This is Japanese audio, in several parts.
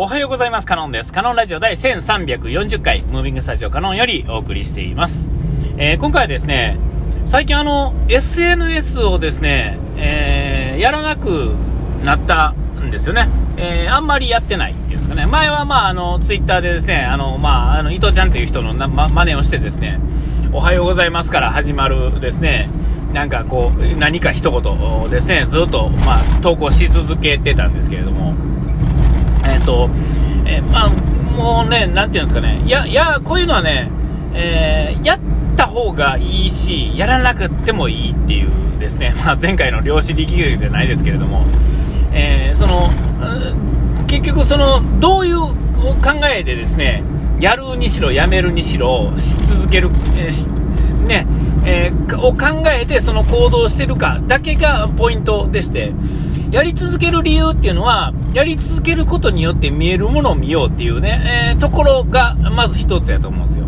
おはようございます。カノンです。カノンラジオ第1340回、ムービングスタジオカノンよりお送りしています。えー、今回はですね、最近あの、SNS をですね、えー、やらなくなったんですよね。えー、あんまりやってないっていうんですかね。前はまあ、あの、ツイッターでですね、あの、まあ、あの、伊藤ちゃんという人のな、ま、真似をしてですね、おはようございますから始まるですね、なんかこう、何か一言ですね、ずっと、まあ、投稿し続けてたんですけれども、と、えー、まあ、もうね、なんていうんですかね、いや、いや、こういうのはね、えー、やった方がいいし、やらなくてもいいっていうですね、まあ、前回の量子力学じゃないですけれども、えー、その、結局その、どういう考えでですね、やるにしろ、やめるにしろ、し続ける、えー、ね、えー、を考えてその行動してるかだけがポイントでして、やり続ける理由っていうのは、やり続けることによって見えるものを見ようっていうね、えー、ところが、まず一つやと思うんですよ。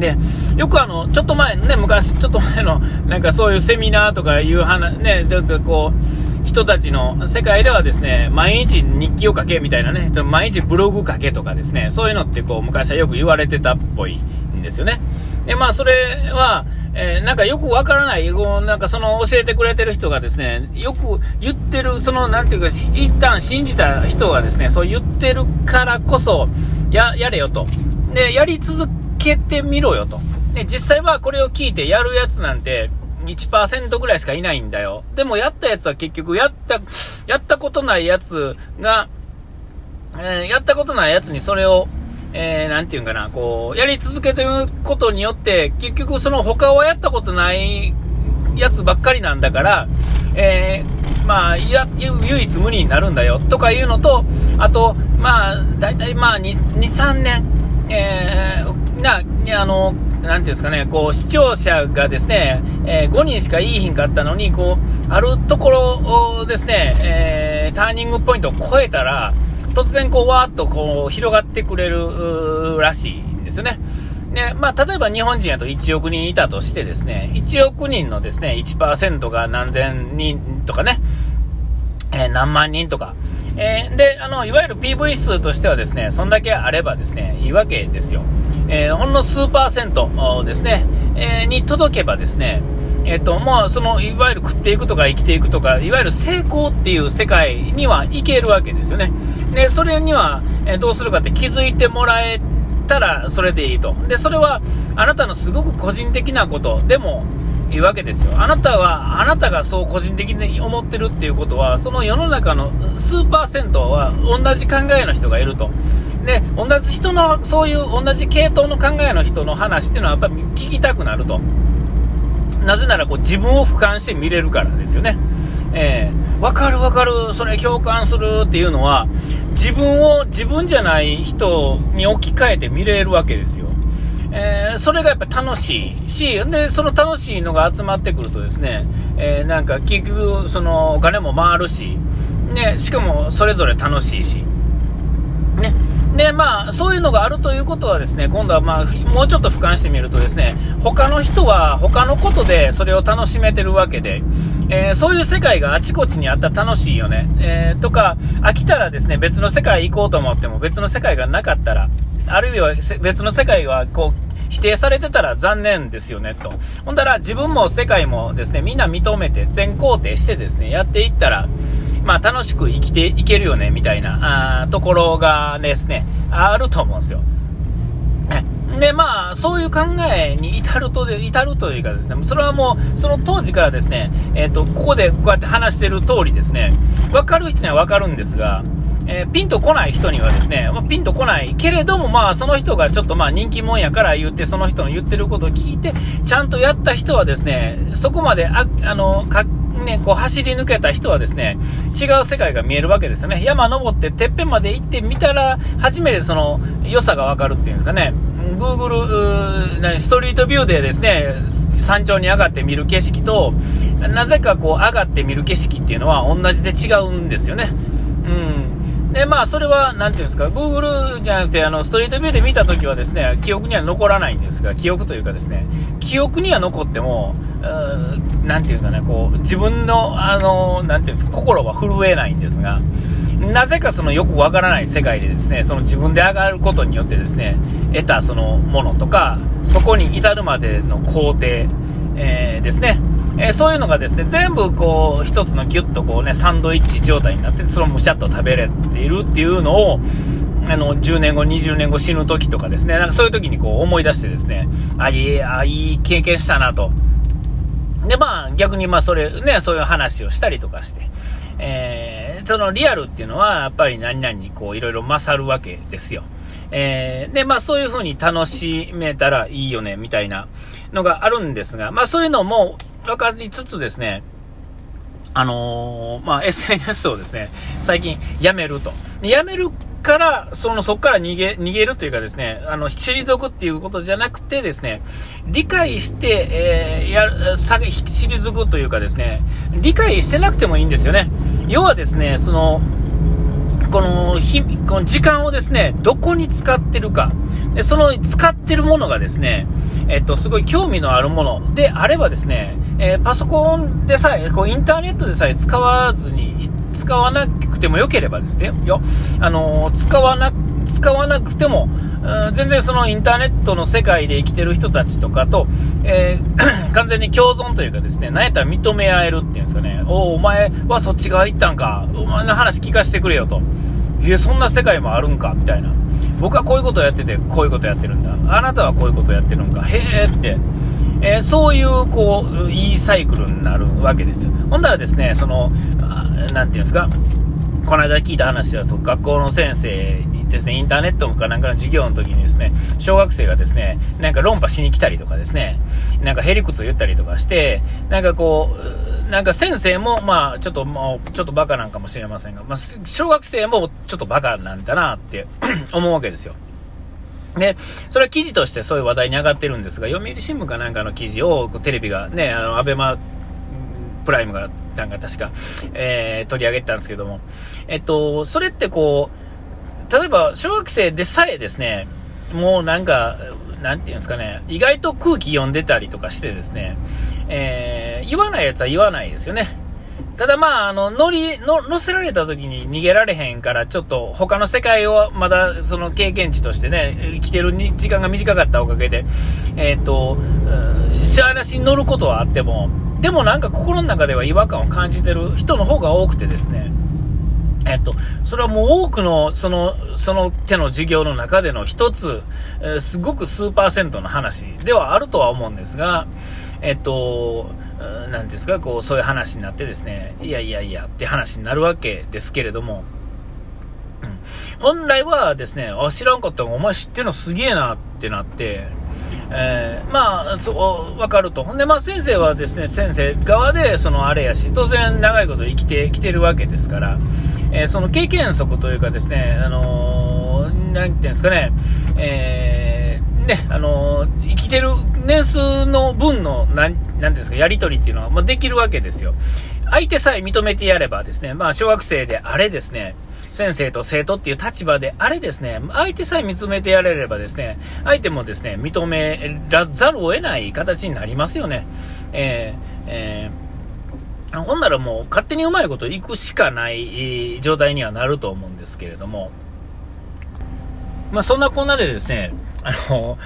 で、よくあの、ちょっと前、ね、昔、ちょっと前の、なんかそういうセミナーとかいう話、ね、なんかこう、人たちの世界ではですね、毎日日記を書けみたいなね、毎日ブログ書けとかですね、そういうのってこう、昔はよく言われてたっぽいんですよね。で、まあ、それは、えー、なんかよくわからない、なんかその教えてくれてる人がですね、よく言ってる、そのなんていうか、一旦信じた人がですね、そう言ってるからこそ、や、やれよと。で、やり続けてみろよと。で、実際はこれを聞いてやるやつなんて、1%ぐらいしかいないんだよ。でもやったやつは結局、やった、やったことないやつが、えー、やったことないやつにそれをえー、なんていうんかな、こう、やり続けてることによって、結局その他はやったことないやつばっかりなんだから、えー、まあ、や、唯一無二になるんだよ、とかいうのと、あと、まあ、大体まあ、2、3年、えー、な、あの、なんていうんですかね、こう、視聴者がですね、えー、5人しかいいひんかったのに、こう、あるところをですね、えー、ターニングポイントを超えたら、突然こう、わーっとこう、広がってくれるらしいんですよね。で、まあ、例えば日本人やと1億人いたとしてですね、1億人のですね、1%が何千人とかね、えー、何万人とか、えー、で、あの、いわゆる PV 数としてはですね、そんだけあればですね、いいわけですよ。えー、ほんの数パーセントですね、えに届けばですね、えっと、まあ、その、いわゆる食っていくとか生きていくとか、いわゆる成功っていう世界にはいけるわけですよね。で、それには、えどうするかって気づいてもらえたらそれでいいと。で、それはあなたのすごく個人的なことでもいいわけですよ。あなたは、あなたがそう個人的に思ってるっていうことは、その世の中の数パーセントは同じ考えの人がいると。で、同じ人の、そういう同じ系統の考えの人の話っていうのはやっぱり聞きたくなると。なぜならこう自分を俯瞰して見れるからですよね。えー、わかるわかる、それ共感するっていうのは、自分を自分じゃない人に置き換えて見れるわけですよ。えー、それがやっぱ楽しいし、で、その楽しいのが集まってくるとですね、えー、なんか結局、そのお金も回るし、ね、しかもそれぞれ楽しいし、ね、で、まあ、そういうのがあるということはですね、今度はまあ、もうちょっと俯瞰してみるとですね、他の人は他のことでそれを楽しめてるわけで、えー、そういう世界があちこちにあったら楽しいよね、えー、とか、飽きたらですね、別の世界行こうと思っても別の世界がなかったら、あるいは別の世界はこう、否定されてたら残念ですよね、と。ほんだら自分も世界もですね、みんな認めて全肯定してですね、やっていったら、まあ、楽しく生きていけるよね、みたいな、あところがですね、あると思うんですよ。で、まあ、そういう考えに至るとで、至るというかですね、それはもう、その当時からですね、えっ、ー、と、ここでこうやって話してる通りですね、わかる人にはわかるんですが、えー、ピンとこない人にはですね、まあ、ピンとこないけれども、まあ、その人がちょっとまあ人気者やから言って、その人の言ってることを聞いて、ちゃんとやった人はですね、そこまで、あ、あの、かね、こう走り抜けた人はですね、違う世界が見えるわけですよね。山登っててっぺんまで行ってみたら、初めてその良さがわかるっていうんですかね。Google、ストリートビューでですね、山頂に上がって見る景色と、なぜかこう上がって見る景色っていうのは同じで違うんですよね。うん。で、まあ、それは、なんていうんですか、Google じゃなくて、あの、ストリートビューで見たときはですね、記憶には残らないんですが、記憶というかですね、記憶には残っても、うなんていうかね、こう、自分の、あの、なんていうんですか、心は震えないんですが、なぜかそのよくわからない世界でですね、その自分で上がることによってですね、得たそのものとか、そこに至るまでの工程、えー、ですね、えー、そういうのがですね、全部こう、一つのギュッとこうね、サンドイッチ状態になって、そのむしゃっと食べれているっていうのを、あの、10年後、20年後死ぬ時とかですね、なんかそういう時にこう思い出してですね、あ、いい、あ、いい経験したなと。で、まあ、逆にまあ、それ、ね、そういう話をしたりとかして、えー、そのリアルっていうのは、やっぱり何々にこう、いろいろ勝るわけですよ。えー、で、まあ、そういう風に楽しめたらいいよね、みたいなのがあるんですが、まあ、そういうのも分かりつつですね、あのー、まあ、SNS をですね、最近やめると。やめるから、その、そこから逃げ、逃げるというかですね、あの、退くっていうことじゃなくてですね、理解して、えー、や、さ、退くというかですね、理解してなくてもいいんですよね。要はですね、その、この日この時間をですねどこに使ってるかでその使ってるものがですね、えっと、すごい興味のあるものであればですね、えー、パソコンでさえこうインターネットでさえ使わずに使わなくてもよければですねよ、あのー、使わな使わなくても、うん、全然そのインターネットの世界で生きてる人たちとかと、えー、完全に共存というかですね、なんやったら認め合えるっていうんですかね、おお前はそっち側行ったんか、お前の話聞かせてくれよと。いや、そんな世界もあるんかみたいな。僕はこういうことをやってて、こういうことやってるんだ。あなたはこういうことをやってるんか。へえって。えー、そういう、こう、いいサイクルになるわけですよ。ほんならですね、その、なんていうんですか、この間聞いた話は、学校の先生にですね、インターネットかなんかの授業の時にですね、小学生がですね、なんか論破しに来たりとかですね、なんかへりくつ言ったりとかして、なんかこう、なんか先生も、まあ、ちょっともう、ちょっとバカなんかもしれませんが、まあ、小学生もちょっとバカなんだなって 思うわけですよ。で、それは記事としてそういう話題に上がってるんですが、読売新聞かなんかの記事をテレビがね、あの、アベマプライムがなんか確か、えー、取り上げてたんですけども、えっと、それってこう、例えば小学生でさえですね、もうなんか、なんていうんですかね、意外と空気読んでたりとかしてですね、えー、言わないやつは言わないですよね。ただまあ、あの、乗り、の、乗せられた時に逃げられへんから、ちょっと他の世界をまだその経験値としてね、生きてる時間が短かったおかげで、えっ、ー、と、しゃあなしに乗ることはあっても、でもなんか心の中では違和感を感じてる人の方が多くてですね、えっと、それはもう多くの、その、その手の授業の中での一つ、えー、すごく数パーセントの話ではあるとは思うんですが、えっと、なんですか、こう、そういう話になってですね、いやいやいやって話になるわけですけれども、うん、本来はですね、あ、知らんかったお前知ってるのすげえなってなって、えー、まあ、そう、わかると。ほんで、まあ、先生はですね、先生側で、そのあれやし、当然長いこと生きてきてるわけですから、えー、その経験則というかですね、あのー、ていうんですかね、えー、ね、あのー、生きてる年数の分の、なん、なんですか、やり取りっていうのは、まあ、できるわけですよ。相手さえ認めてやればですね、まあ、小学生であれですね、先生と生徒っていう立場であれですね、相手さえ見つめてやれればですね、相手もですね、認めらざるを得ない形になりますよね。えー、えーほんならもう勝手にうまいこと行くしかない状態にはなると思うんですけれども、まあそんなこんなでですね、あの、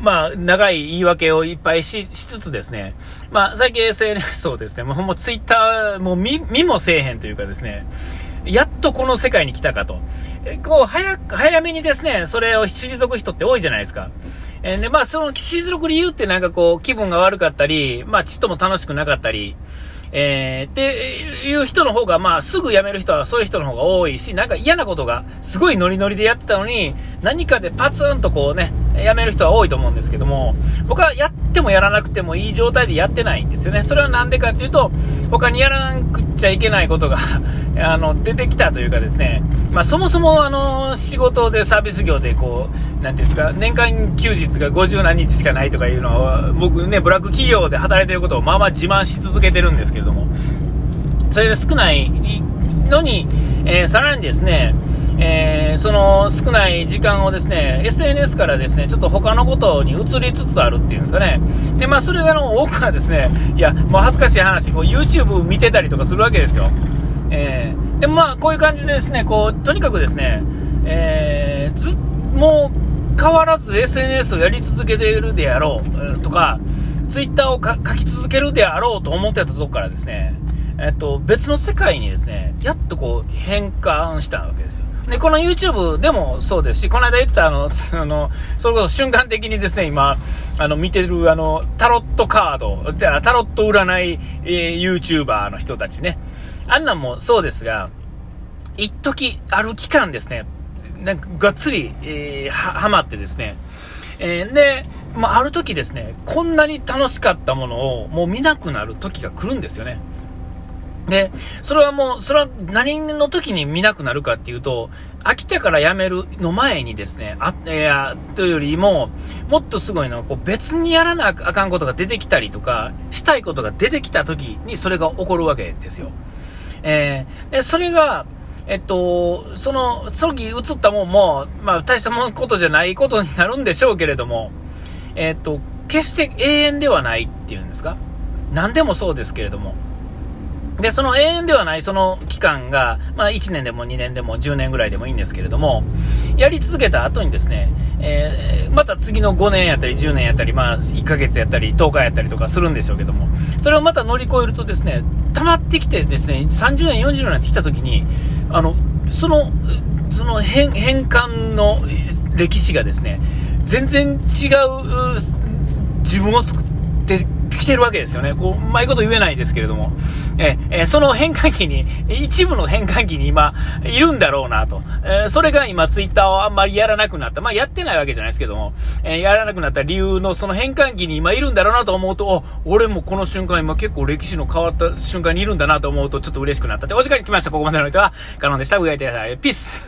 まあ長い言い訳をいっぱいしつつですね、まあ最近 SNS をですね、もうツイッターも見見もせえへんというかですね、やっとこの世界に来たかと。こう、早く、早めにですね、それを退く人って多いじゃないですか。えで、まあ、その退く理由ってなんかこう、気分が悪かったり、まあ、ちっとも楽しくなかったり、えー、っていう人の方が、まあ、すぐ辞める人はそういう人の方が多いし、なんか嫌なことが、すごいノリノリでやってたのに、何かでパツンとこうね、辞める人は多いと思うんですけども、僕はやってもやらなくてもいい状態でやってないんですよね。それはなんでかっていうと、他にやらなくちゃいけないことが あの、出てきたというかですね、まあ、そもそもあの、仕事でサービス業でこう、なんですか、年間休日が50何日しかないとかいうのは、僕ね、ブラック企業で働いてることをまあまあ自慢し続けてるんですけれども、それで少ないのに、えー、さらにですね、えー、その少ない時間をですね、SNS からですね、ちょっと他のことに移りつつあるっていうんですかね。で、まあそれがの多くはですね、いや、もう恥ずかしい話、こう YouTube 見てたりとかするわけですよ。えー、でまあ、こういう感じでですね、こう、とにかくですね、えー、ず、もう、変わらず SNS をやり続けているであろう、とか、ツイッターを書き続けるであろうと思ってたところからですね、えっと、別の世界にですね、やっとこう変換したわけですよ。で、この YouTube でもそうですし、この間言ってたあの、あの、それこそ瞬間的にですね、今、あの、見てるあの、タロットカード、タロット占い、えー、YouTuber の人たちね。あんなんもそうですが、一時ある期間ですね、なんかがっつり、えー、は、まってですね、えー、で、まあ、ある時ですね、こんなに楽しかったものをもう見なくなる時が来るんですよね。で、それはもう、それは何の時に見なくなるかっていうと、飽きてからやめるの前にですね、あ、いや、というよりも、もっとすごいのは、こう別にやらなあかんことが出てきたりとか、したいことが出てきた時にそれが起こるわけですよ。えー、で、それが、えっと、その、その時映ったもんも、まあ、大したもんことじゃないことになるんでしょうけれども、えっと、決して永遠ではないっていうんですか？何でもそうですけれども、で、その永遠ではないその期間が、まあ1年でも2年でも10年ぐらいでもいいんですけれども、やり続けた後にですね、えー、また次の5年やったり10年やったり、まあ1ヶ月やったり10日やったりとかするんでしょうけども、それをまた乗り越えるとですね、溜まってきてですね、30年、40年になってきた時に、あの、その、その変、変換の歴史がですね、全然違う自分を作って来てるわけですよね。こう、うまいこと言えないですけれども。え、えその変換器に、一部の変換器に今、いるんだろうなと。えそれが今、ツイッターをあんまりやらなくなった。まあ、やってないわけじゃないですけども、えやらなくなった理由の、その変換器に今いるんだろうなと思うと、俺もこの瞬間、今結構歴史の変わった瞬間にいるんだなと思うと、ちょっと嬉しくなったって。お時間に来ました。ここまでの人は、カノンでした。うがいてください。ピース